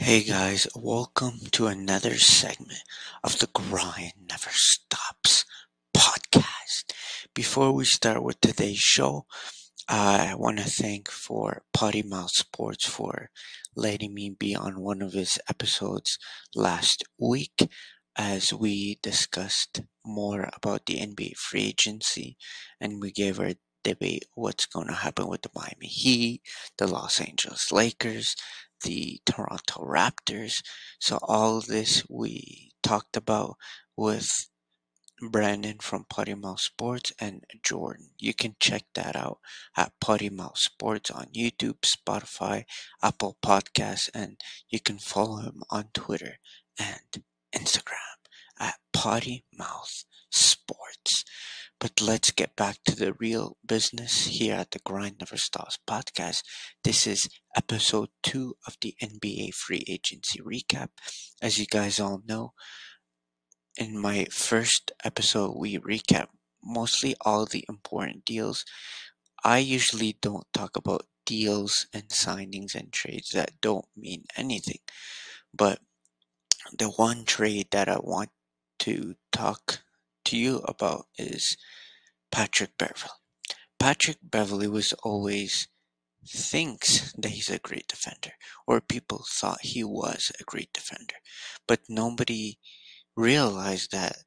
Hey guys, welcome to another segment of the Grind Never Stops podcast. Before we start with today's show, uh, I want to thank for Potty Mouth Sports for letting me be on one of his episodes last week as we discussed more about the NBA free agency and we gave our debate what's going to happen with the Miami Heat, the Los Angeles Lakers, the Toronto Raptors. So all this we talked about with Brandon from Potty Mouth Sports and Jordan. You can check that out at Potty Mouth Sports on YouTube, Spotify, Apple Podcasts, and you can follow him on Twitter and Instagram at Potty Mouth Sports. But let's get back to the real business here at the Grind Never Stops podcast. This is episode two of the NBA free agency recap. As you guys all know, in my first episode, we recap mostly all the important deals. I usually don't talk about deals and signings and trades that don't mean anything. But the one trade that I want to talk to you about is Patrick Beverley. Patrick Beverley was always thinks that he's a great defender, or people thought he was a great defender, but nobody realized that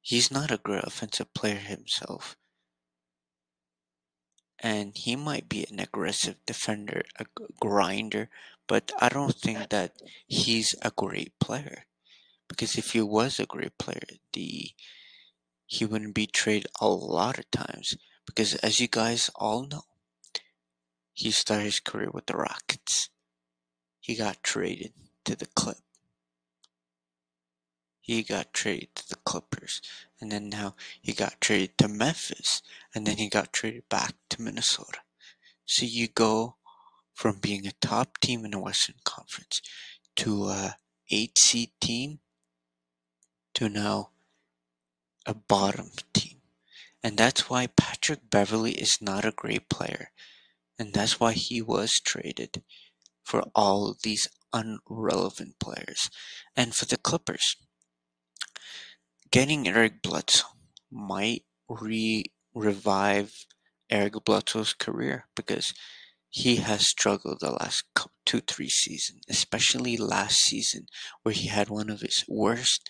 he's not a great offensive player himself. And he might be an aggressive defender, a grinder, but I don't think that he's a great player. Because if he was a great player, the he wouldn't be traded a lot of times. Because as you guys all know, he started his career with the Rockets. He got traded to the Clip. He got traded to the Clippers. And then now he got traded to Memphis. And then he got traded back to Minnesota. So you go from being a top team in the Western Conference to a eight seed team to now a bottom team. And that's why Patrick Beverley is not a great player. And that's why he was traded for all these unrelevant players. And for the Clippers, getting Eric Bledsoe might re revive Eric Bledsoe's career because he has struggled the last two, three seasons, especially last season where he had one of his worst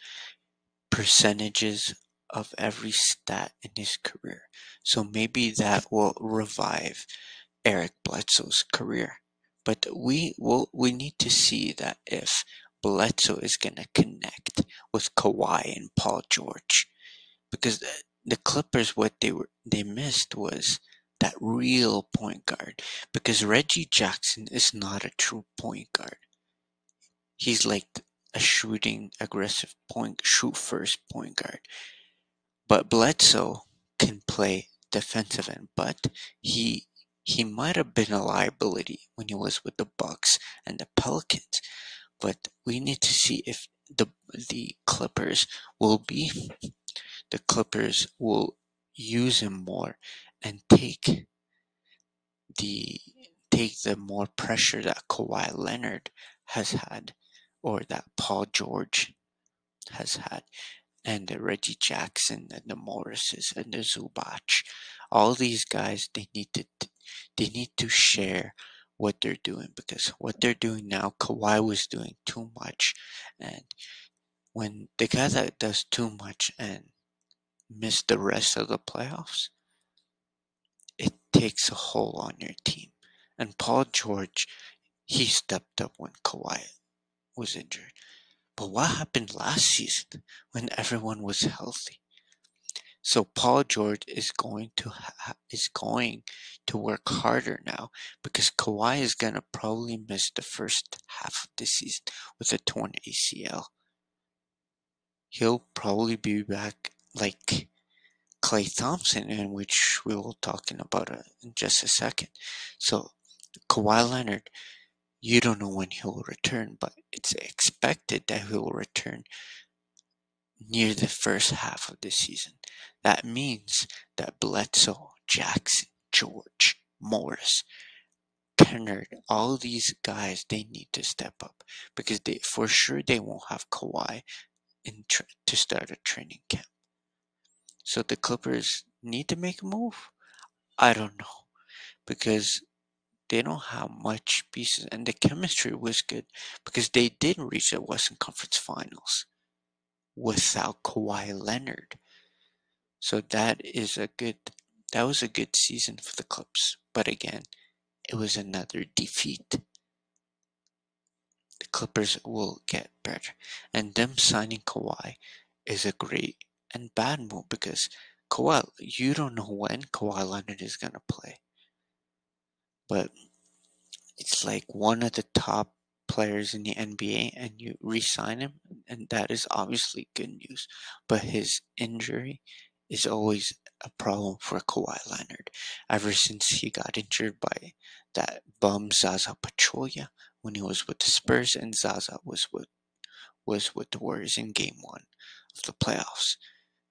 percentages of every stat in his career. So maybe that will revive Eric Bledsoe's career. But we will we need to see that if Bledsoe is gonna connect with Kawhi and Paul George, because the, the Clippers what they were they missed was that real point guard. Because Reggie Jackson is not a true point guard. He's like a shooting aggressive point shoot first point guard. But Bledsoe can play defensive end, but he he might have been a liability when he was with the Bucks and the Pelicans. But we need to see if the the Clippers will be the Clippers will use him more and take the take the more pressure that Kawhi Leonard has had or that Paul George has had and the Reggie Jackson and the Morrises and the Zubac. All these guys, they need to, they need to share what they're doing because what they're doing now, Kawhi was doing too much, and when the guy that does too much and miss the rest of the playoffs, it takes a hole on your team. And Paul George, he stepped up when Kawhi was injured. But what happened last season when everyone was healthy? So Paul George is going to ha- is going to work harder now because Kawhi is gonna probably miss the first half of the season with a torn ACL. He'll probably be back like Klay Thompson, in which we will talking about uh, in just a second. So Kawhi Leonard you don't know when he will return, but it's expected that he will return near the first half of the season. That means that Bledsoe, Jackson, George, Morris, Kennard, all these guys, they need to step up because they for sure they won't have Kawhi in tra- to start a training camp. So the Clippers need to make a move. I don't know because they don't have much pieces and the chemistry was good because they didn't reach the Western Conference Finals without Kawhi Leonard. So that is a good that was a good season for the Clips. But again, it was another defeat. The Clippers will get better. And them signing Kawhi is a great and bad move because Kawhi, you don't know when Kawhi Leonard is to play. But it's like one of the top players in the NBA and you re-sign him and that is obviously good news. But his injury is always a problem for Kawhi Leonard ever since he got injured by that bum Zaza Pachulia when he was with the Spurs and Zaza was with was with the Warriors in game one of the playoffs.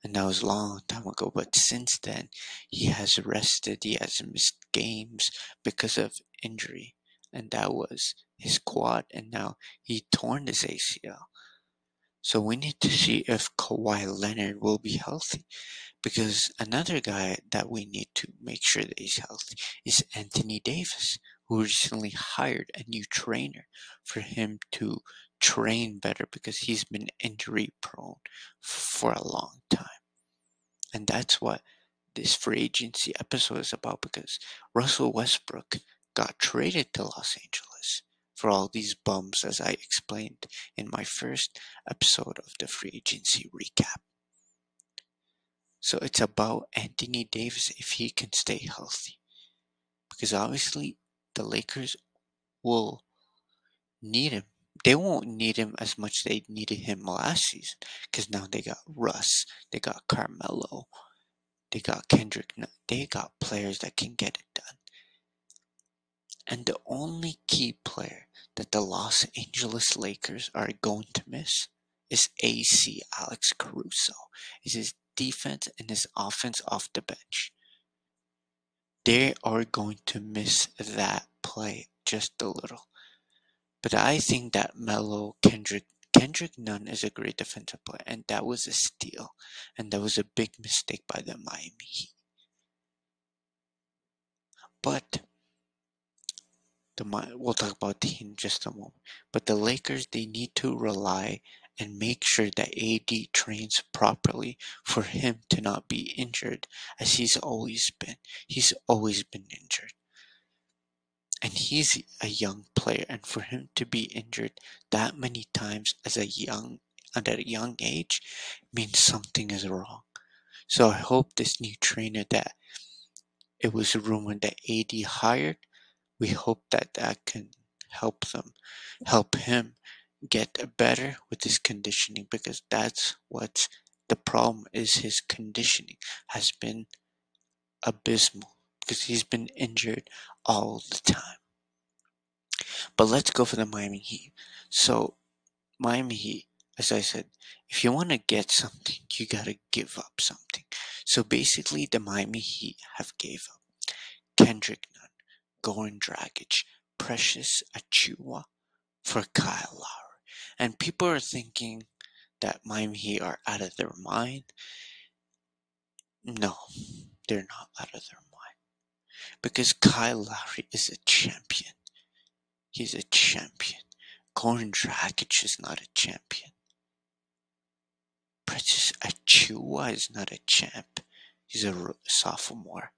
And that was a long time ago, but since then he has rested, he has missed games because of injury. And that was his quad, and now he torn his ACL. So we need to see if Kawhi Leonard will be healthy. Because another guy that we need to make sure that he's healthy is Anthony Davis, who recently hired a new trainer for him to train better because he's been injury prone for a long time. And that's what this free agency episode is about because Russell Westbrook got traded to Los Angeles for all these bums, as I explained in my first episode of the free agency recap. So it's about Anthony Davis if he can stay healthy. Because obviously the Lakers will need him. They won't need him as much they needed him last season. Because now they got Russ, they got Carmelo, they got Kendrick. They got players that can get it done. And the only key player that the Los Angeles Lakers are going to miss is AC Alex Caruso. Is his defense and his offense off the bench. They are going to miss that play just a little. But I think that Melo Kendrick Kendrick Nunn is a great defensive player, and that was a steal, and that was a big mistake by the Miami Heat. But the we'll talk about the in just a moment. But the Lakers they need to rely and make sure that AD trains properly for him to not be injured as he's always been. He's always been injured. And he's a young player and for him to be injured that many times as a young at a young age means something is wrong. So I hope this new trainer that it was rumored that AD hired we hope that that can help them, help him get better with his conditioning because that's what the problem is. His conditioning has been abysmal because he's been injured all the time. But let's go for the Miami Heat. So, Miami Heat, as I said, if you want to get something, you got to give up something. So basically, the Miami Heat have gave up Kendrick Goran Dragic, Precious Achiuwa for Kyle Lowry. And people are thinking that Miami Heat are out of their mind. No, they're not out of their mind. Because Kyle Lowry is a champion. He's a champion. Goran Dragic is not a champion. Precious Achiuwa is not a champ. He's a sophomore.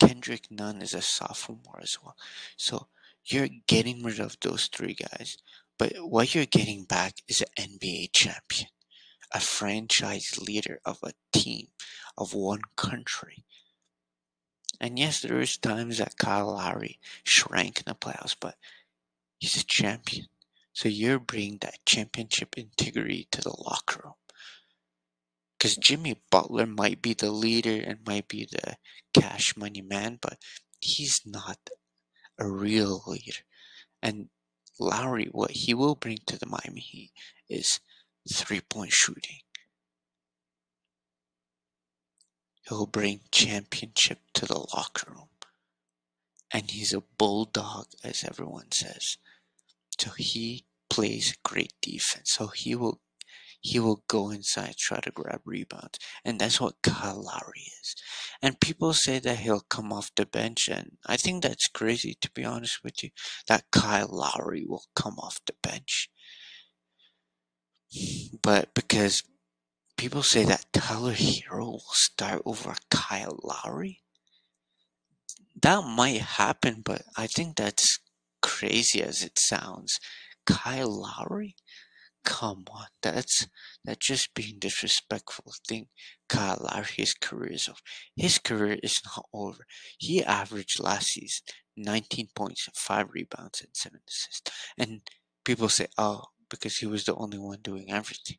Kendrick Nunn is a sophomore as well. So you're getting rid of those three guys, but what you're getting back is an NBA champion, a franchise leader of a team of one country. And yes, there is times that Kyle Lowry shrank in the playoffs, but he's a champion. So you're bringing that championship integrity to the locker room because Jimmy Butler might be the leader and might be the cash money man, but he's not a real leader. And Lowry, what he will bring to the Miami Heat is three point shooting. He'll bring championship to the locker room. and he's a bulldog, as everyone says. So he plays great defense. So he will he will go inside, try to grab rebounds. And that's what Kyle Lowry is. And people say that he'll come off the bench, and I think that's crazy, to be honest with you, that Kyle Lowry will come off the bench. But because people say that Tyler Herro will start over Kyle Lowry, that might happen, but I think that's crazy as it sounds. Kyle Lowry? Come on, that's that's just being disrespectful. Think Kyle Lowry, his career is over. His career is not over. He averaged last season 19 points, 5 rebounds, and 7 assists. And people say, oh, because he was the only one doing everything.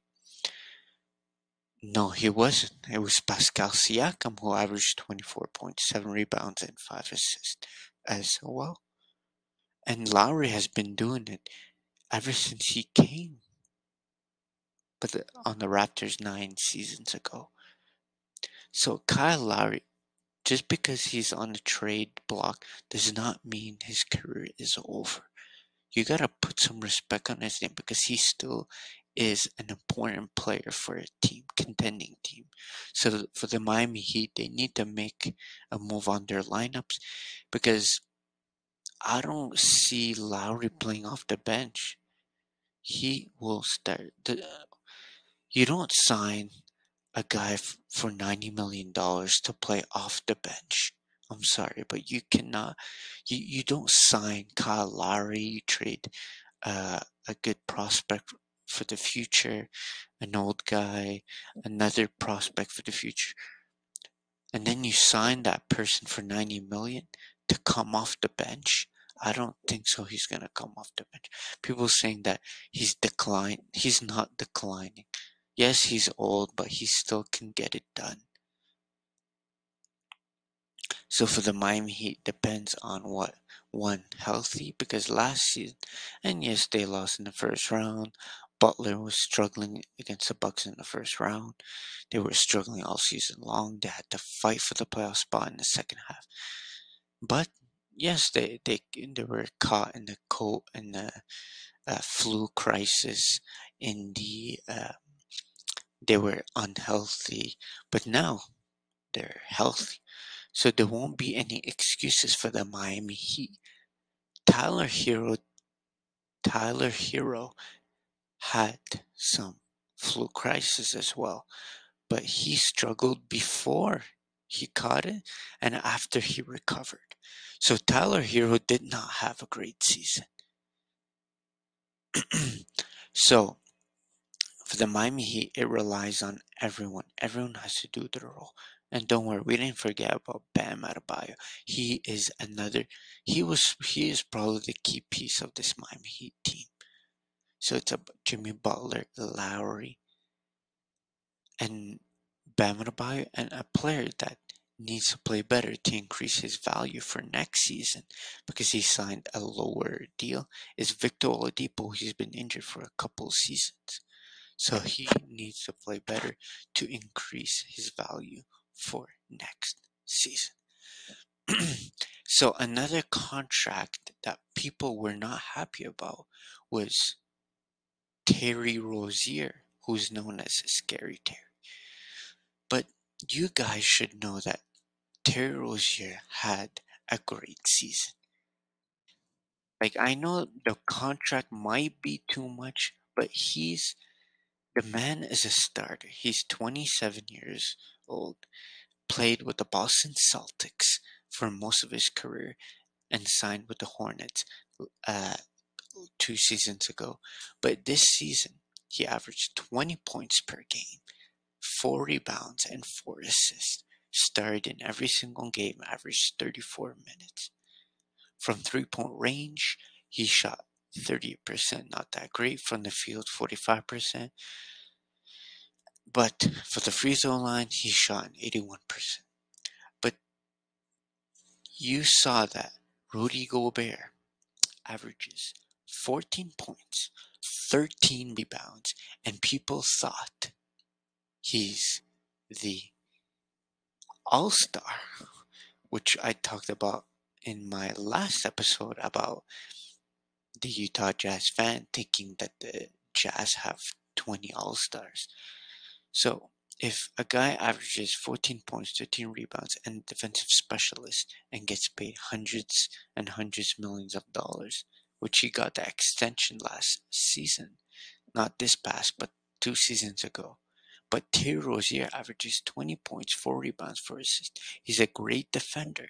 No, he wasn't. It was Pascal Siakam um, who averaged 24.7 rebounds, and 5 assists as well. And Lowry has been doing it ever since he came. But the, on the Raptors nine seasons ago. So Kyle Lowry, just because he's on the trade block, does not mean his career is over. You gotta put some respect on his name because he's still is an important player for a team, contending team. So for the Miami Heat, they need to make a move on their lineups because I don't see Lowry playing off the bench he will start. The, you don't sign a guy f- for ninety million dollars to play off the bench. I'm sorry, but you cannot. You you don't sign Kyle Lowry. You trade uh, a good prospect for the future, an old guy, another prospect for the future, and then you sign that person for ninety million to come off the bench. I don't think so. He's gonna come off the bench. People saying that he's declined. He's not declining. Yes, he's old, but he still can get it done. So for the Miami Heat, depends on what one healthy because last season, and yes, they lost in the first round. Butler was struggling against the Bucks in the first round. They were struggling all season long. They had to fight for the playoff spot in the second half. But yes, they they they were caught in the cold in the uh, flu crisis. In the uh, they were unhealthy, but now they're healthy, so there won't be any excuses for the Miami Heat. Tyler Herro Tyler Herro had some flu crisis as well, but he struggled before he caught it and after he recovered. So Tyler Herro did not have a great season. so for the Miami Heat, it relies on everyone. Everyone has to do their role. And don't worry, we didn't forget about Bam Adebayo. He is another. He was. He is probably the key piece of this Miami Heat team. So it's a Jimmy Butler, Lowry, and Bam Adebayo, and a player that needs to play better to increase his value for next season because he signed a lower deal is Victor Oladipo. He's been injured for a couple seasons. So he needs to play better to increase his value for next season. so another contract that people were not happy about was Terry Rozier, who's known as Scary Terry. But you guys should know that Terry Rozier had a great season. Like I know the contract might be too much, but he's the man is a starter. He's 27 years old, played with the Boston Celtics for most of his career, and signed with the Hornets uh, two seasons ago. But this season, he averaged 20 points per game, four rebounds, and four assists started in every single game, averaged 34 minutes. From three point range, he shot 30%, not that great. From the field, 45%. But for the free throw line, he shot 81%. But you saw that Rudy Gobert averages 14 points, 13 rebounds, and people thought he's the all Star, which I talked about in my last episode about the Utah Jazz fan thinking that the Jazz have 20 All Stars. So, if a guy averages 14 points, 13 rebounds, and defensive specialist and gets paid hundreds and hundreds millions of dollars, which he got the extension last season, not this past, but two seasons ago. But Terry Rozier averages 20 points, 4 rebounds, 4 assists. He's a great defender.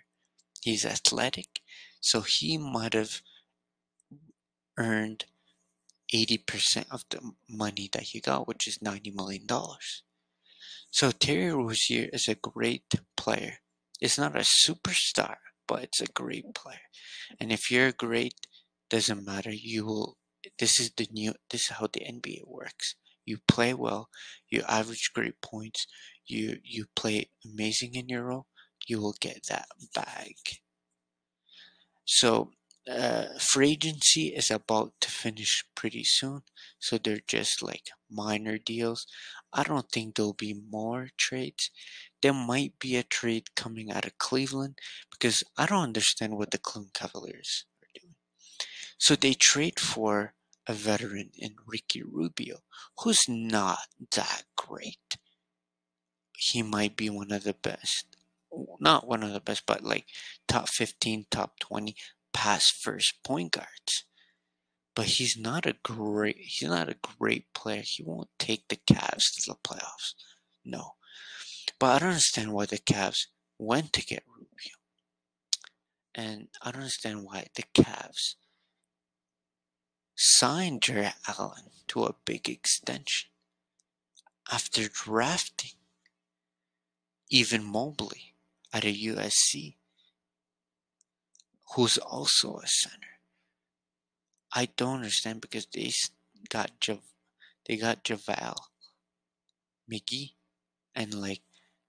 He's athletic, so he might have earned 80% of the money that he got, which is $90 million. So Terry Rozier is a great player. It's not a superstar, but it's a great player. And if you're a great, doesn't matter. You will. This is the new. This is how the NBA works. You play well. You average great points. You you play amazing in your role. You will get that bag. So uh, free agency is about to finish pretty soon, so they're just like minor deals. I don't think there'll be more trades. There might be a trade coming out of Cleveland because I don't understand what the Cleveland Cavaliers. So they trade for a veteran in Ricky Rubio, who's not that great. He might be one of the best. Not one of the best, but like top 15, top 20 pass first point guards. But he's not a great he's not a great player. He won't take the Cavs to the playoffs. No. But I don't understand why the Cavs went to get Rubio. And I don't understand why the Cavs signed Jarrett Allen to a big extension after drafting Evan Mobley at a USC who's also a center. I don't understand because they got Jav- they got JaVale McGee and like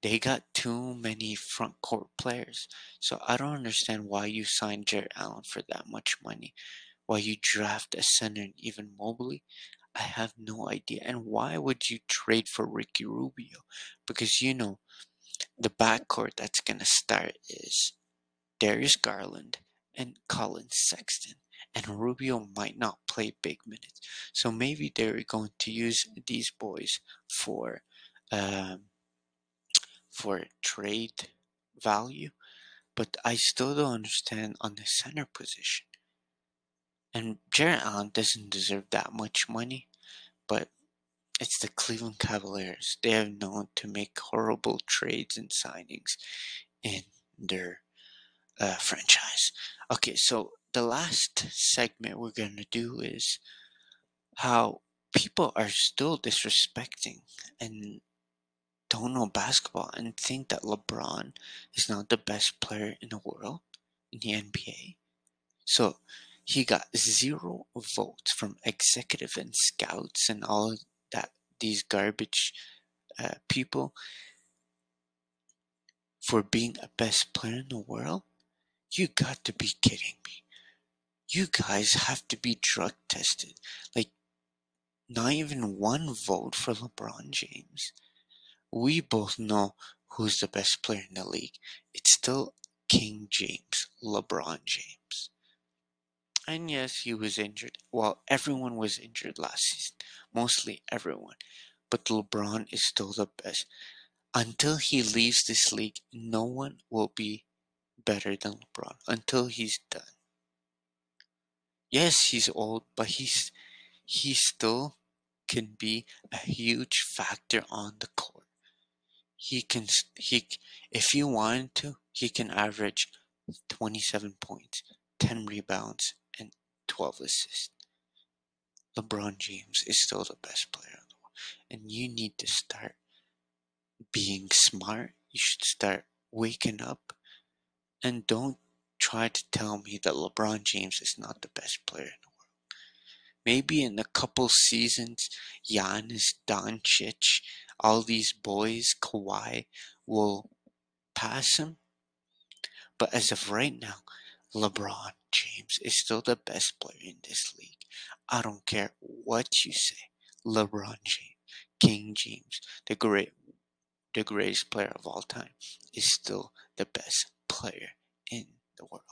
they got too many front court players. So I don't understand why you signed Jarrett Allen for that much money. Why you draft a center and Evan Mobley. I have no idea. And why would you trade for Ricky Rubio? Because you know the backcourt that's gonna start is Darius Garland, and Collin Sexton. And Rubio might not play big minutes. So maybe they're going to use these boys for um, for trade value. But I still don't understand on the center position. And Jarrett Allen doesn't deserve that much money, but it's the Cleveland Cavaliers. They have known to make horrible trades and signings in their uh, franchise. Okay, so the last segment we're going to do is how people are still disrespecting and don't know basketball and think that LeBron is not the best player in the world in the NBA. So he got zero votes from executive and scouts and all that these garbage uh, people for being a best player in the world. You got to be kidding me. You guys have to be drug tested. Like, not even one vote for LeBron James. We both know who's the best player in the league. It's still King James, LeBron James. And yes, he was injured. Well, everyone was injured last season. Mostly everyone. But LeBron is still the best. Until he leaves this league, no one will be better than LeBron until he's done. Yes, he's old, but he's he still can be a huge factor on the court. He can he if he wanted to, he can average 27 points, 10 rebounds, 12 assists. LeBron James is still the best player in the world, and you need to start being smart. You should start waking up and don't try to tell me that LeBron James is not the best player in the world. Maybe in a couple seasons, Giannis, Doncic, all these boys, Kawhi, will pass him. But as of right now, LeBron James is still the best player in this league. I don't care what you say. LeBron James, King James, the great, the greatest player of all time, is still the best player in the world.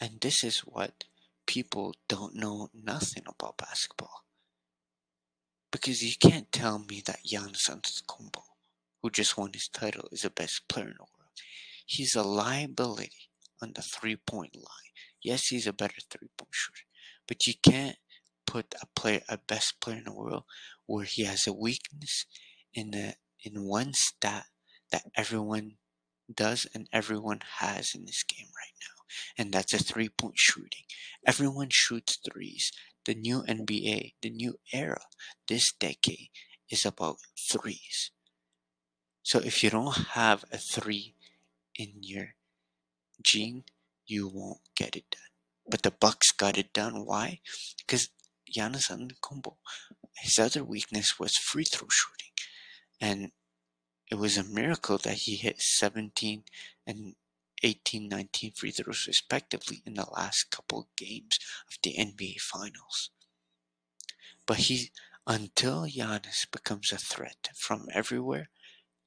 And this is what people don't know nothing about basketball. Because you can't tell me that Giannis Antetokounmpo, who just won his title, is the best player in the world. He's a liability on the three-point line. Yes, he's a better three-point shooter, but you can't put a player, a best player in the world, where he has a weakness in the in one stat that everyone does and everyone has in this game right now, and that's a three-point shooting. Everyone shoots threes. The new NBA, the new era, this decade is about threes. So if you don't have a three in your gene, you won't get it done. But the Bucks got it done. Why? Because Giannis Antetokounmpo, his other weakness was free throw shooting, and it was a miracle that he hit 17 and 18, 19 free throws respectively in the last couple of games of the NBA Finals. But he, until Giannis becomes a threat from everywhere,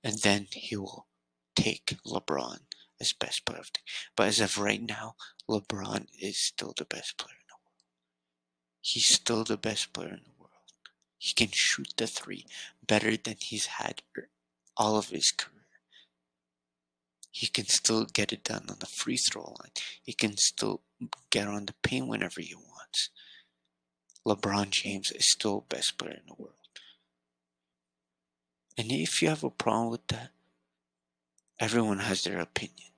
and then he will take LeBron as best player of the But as of right now, LeBron is still the best player in the world. He's still the best player in the world. He can shoot the three better than he's had er, all of his career. He can still get it done on the free throw line. He can still get on the paint whenever he wants. LeBron James is still best player in the world. And if you have a problem with that, everyone has their opinion.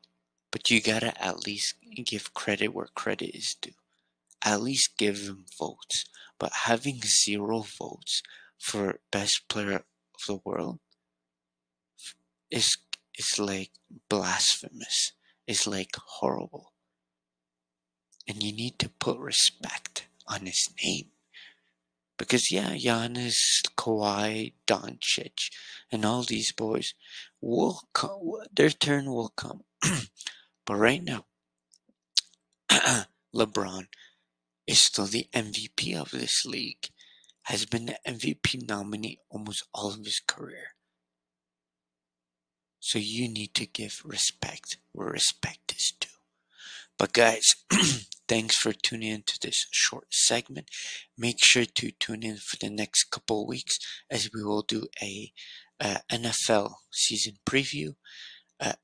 But you gotta at least give credit where credit is due. At least give him votes. But having zero votes for best player of the world is is like blasphemous. It's like horrible. And you need to put respect on his name. Because yeah, Giannis, Kawhi, Doncic, and all these boys will come. Their turn will come. but right now, LeBron is still the MVP of this league. Has been the MVP nominee almost all of his career. So you need to give respect where respect is due. But guys, thanks for tuning in to this short segment. Make sure to tune in for the next couple weeks as we will do a, a NFL season preview,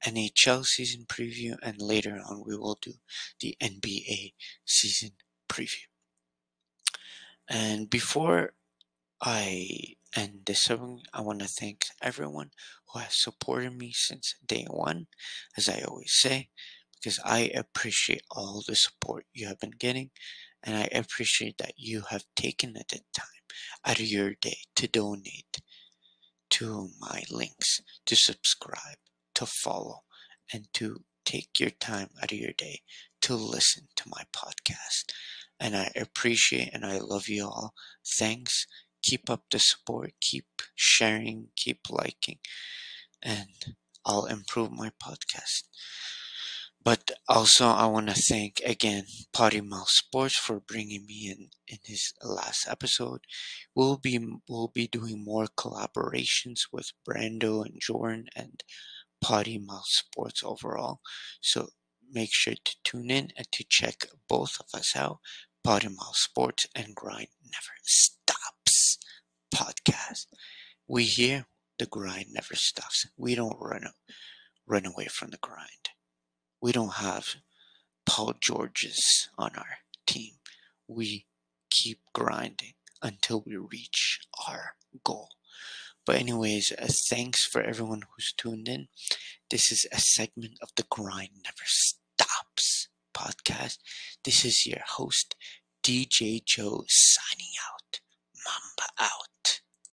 NHL season preview, and later on we will do the NBA season preview. And before I end this segment, I want to thank everyone who has supported me since day one, as I always say, because I appreciate all the support you have been getting, and I appreciate that you have taken the time out of your day to donate to my links, to subscribe, to follow, and to take your time out of your day to listen to my podcast. And I appreciate and I love you all. Thanks keep up the support, keep sharing, keep liking, and I'll improve my podcast. But also, I want to thank again Potty Mouth Sports for bringing me in in his last episode. We'll be we'll be doing more collaborations with Brando and Jordan and Potty Mouth Sports overall. So make sure to tune in and to check both of us out. Potty Mouth Sports and Grind Never Stops podcast. We here, the grind never stops. We don't run run away from the grind. We don't have Paul Georges on our team. We keep grinding until we reach our goal. But anyways, uh, thanks for everyone who's tuned in. This is a segment of the Grind Never Stops podcast. This is your host, DJ Joe, signing out. Mamba out.